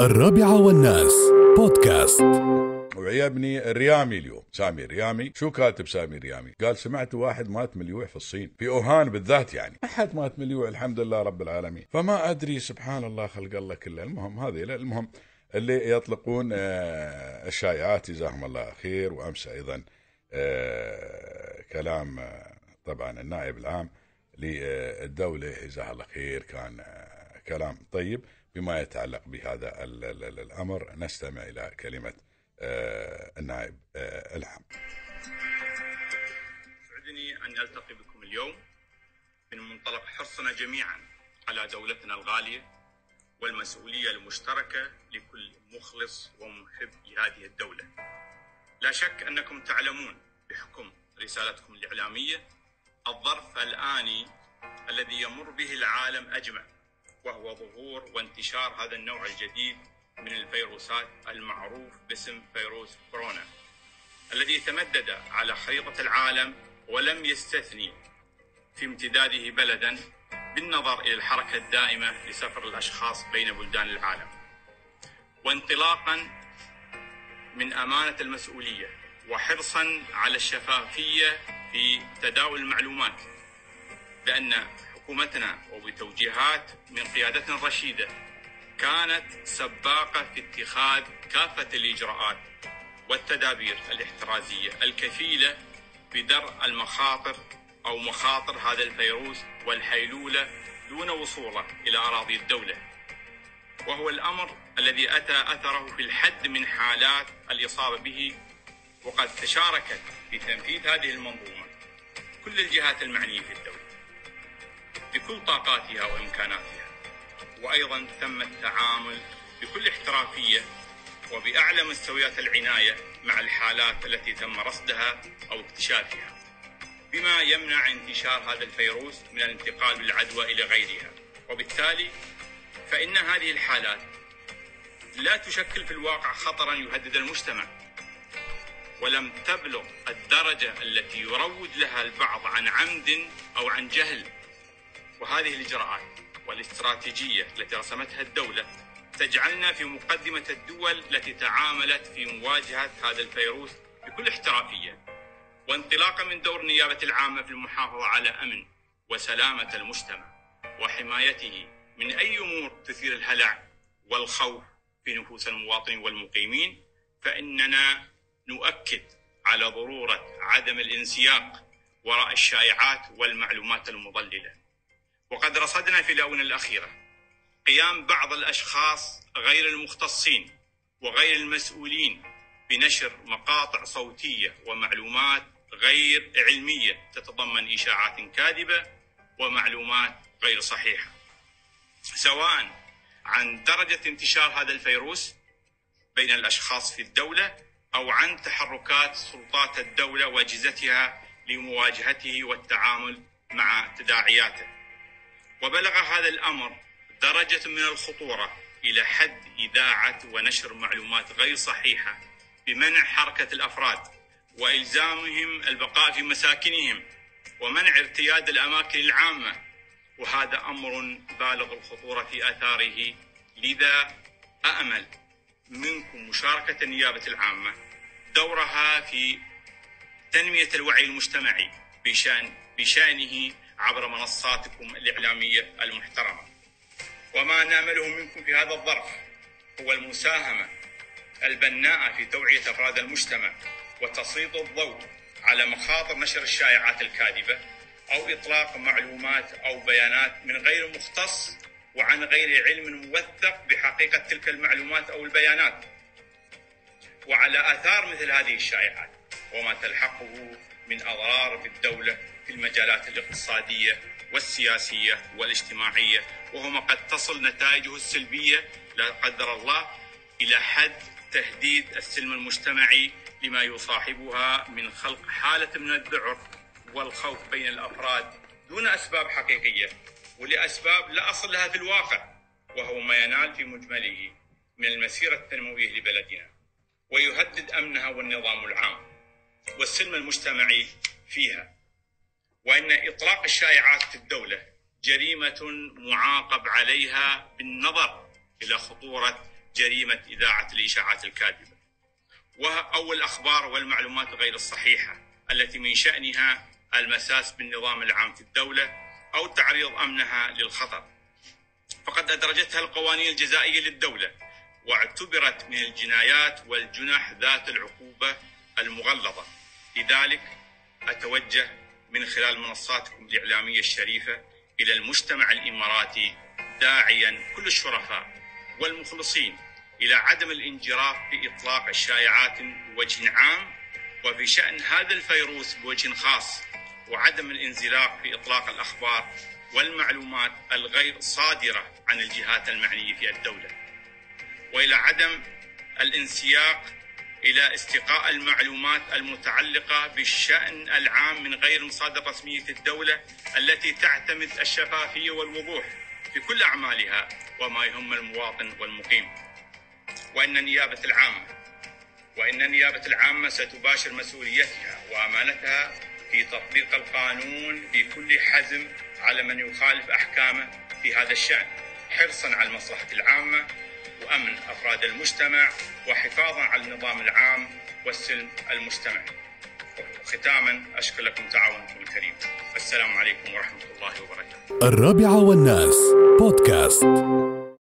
الرابعة والناس. بودكاست. وعيبني الريامي اليوم. سامي الريامي. شو كاتب سامي الريامي؟ قال سمعت واحد مات مليوع في الصين. في أوهان بالذات يعني. أحد مات مليوع الحمد لله رب العالمين. فما أدري سبحان الله خلق الله كله. المهم هذه المهم اللي يطلقون آه، الشائعات جزاهم الله خير. وأمس أيضا آه، كلام آه، طبعا النائب العام للدولة جزاه الله خير كان كلام طيب. بما يتعلق بهذا ال- ال- ال- الأمر نستمع إلى كلمة آه، النائب آه، العام يسعدني أن ألتقي بكم اليوم من منطلق حرصنا جميعا على دولتنا الغالية والمسؤولية المشتركة لكل مخلص ومحب لهذه الدولة. لا شك أنكم تعلمون بحكم رسالتكم الإعلامية الظرف الآني الذي يمر به العالم أجمع. وهو ظهور وانتشار هذا النوع الجديد من الفيروسات المعروف باسم فيروس كورونا الذي تمدد على خريطة العالم ولم يستثني في امتداده بلدا بالنظر إلى الحركة الدائمة لسفر الأشخاص بين بلدان العالم. وانطلاقا من أمانة المسؤولية وحرصا على الشفافية في تداول المعلومات بأن حكومتنا وبتوجيهات من قيادتنا الرشيدة كانت سباقة في اتخاذ كافة الإجراءات والتدابير الإحترازية الكفيلة بدرء المخاطر أو مخاطر هذا الفيروس والحيلولة دون وصولة إلى أراضي الدولة. وهو الأمر الذي أتى أثره في الحد من حالات الإصابة به وقد تشاركت في تنفيذ هذه المنظومة. كل الجهات المعنية في الدولة. بكل طاقاتها وإمكاناتها. وأيضا تم التعامل بكل احترافية وبأعلى مستويات العناية مع الحالات التي تم رصدها أو اكتشافها بما يمنع انتشار هذا الفيروس من الانتقال بالعدوى إلى غيرها. وبالتالي فإن هذه الحالات لا تشكل في الواقع خطرا يهدد المجتمع ولم تبلغ الدرجة التي يروج لها البعض عن عمد أو عن جهل. وهذه الإجراءات والاستراتيجية التي رسمتها الدولة تجعلنا في مقدمة الدول التي تعاملت في مواجهة هذا الفيروس بكل احترافية. وانطلاقا من دور النيابة العامة في المحافظة على أمن وسلامة المجتمع وحمايته من أي أمور تثير الهلع والخوف في نفوس المواطنين والمقيمين فإننا نؤكد على ضرورة عدم الانسياق وراء الشائعات والمعلومات المضللة. وقد رصدنا في الآونة الأخيرة قيام بعض الأشخاص غير المختصين وغير المسؤولين بنشر مقاطع صوتية ومعلومات غير علمية تتضمن اشاعات كاذبة ومعلومات غير صحيحة. سواء عن درجة انتشار هذا الفيروس بين الأشخاص في الدولة أو عن تحركات سلطات الدولة وأجهزتها لمواجهته والتعامل مع تداعياته. وبلغ هذا الأمر درجة من الخطورة إلى حد إذاعة ونشر معلومات غير صحيحة بمنع حركة الأفراد وإلزامهم البقاء في مساكنهم ومنع ارتياد الأماكن العامة. وهذا أمر بالغ الخطورة في آثاره. لذا أأمل منكم مشاركة النيابة العامة دورها في تنمية الوعي المجتمعي بشأن بشأنه عبر منصاتكم الإعلامية المحترمة. وما نامله منكم في هذا الظرف هو المساهمة البناءة في توعية أفراد المجتمع وتسليط الضوء على مخاطر نشر الشائعات الكاذبة أو إطلاق معلومات أو بيانات من غير مختص وعن غير علم موثق بحقيقة تلك المعلومات أو البيانات. وعلى آثار مثل هذه الشائعات وما تلحقه من أضرار بالدولة في المجالات الاقتصادية والسياسية والاجتماعية وهما قد تصل نتائجه السلبية لا قدر الله إلى حد تهديد السلم المجتمعي لما يصاحبها من خلق حالة من الذعر والخوف بين الأفراد دون أسباب حقيقية ولأسباب لا أصل لها في الواقع وهو ما ينال في مجمله من المسيرة التنموية لبلدنا ويهدد أمنها والنظام العام. والسلم المجتمعي فيها. وأن إطلاق الشائعات في الدولة جريمة معاقب عليها بالنظر إلى خطورة جريمة إذاعة الإشاعات الكاذبة. أو الأخبار والمعلومات غير الصحيحة التي من شأنها المساس بالنظام العام في الدولة أو تعريض أمنها للخطر. فقد أدرجتها القوانين الجزائية للدولة واعتبرت من الجنايات والجنح ذات العقوبة المغلظة. لذلك أتوجه من خلال منصاتكم الإعلامية الشريفة إلى المجتمع الإماراتي داعيا كل الشرفاء والمخلصين إلى عدم الانجراف في إطلاق الشائعات بوجه عام وفي شأن هذا الفيروس بوجه خاص وعدم الانزلاق في إطلاق الأخبار والمعلومات الغير صادرة عن الجهات المعنية في الدولة. وإلى عدم الانسياق إلى استقاء المعلومات المتعلقة بالشأن العام من غير مصادر رسمية الدولة التي تعتمد الشفافية والوضوح في كل أعمالها وما يهم المواطن والمقيم. وأن النيابة العامة وأن النيابة العامة ستباشر مسؤوليتها وأمانتها في تطبيق القانون بكل حزم على من يخالف أحكامه في هذا الشأن حرصا على المصلحة العامة وأمن أفراد المجتمع وحفاظا على النظام العام والسلم المجتمعي. ختاما أشكر لكم تعاونكم الكريم. السلام عليكم ورحمة الله وبركاته. الرابعة والناس بودكاست.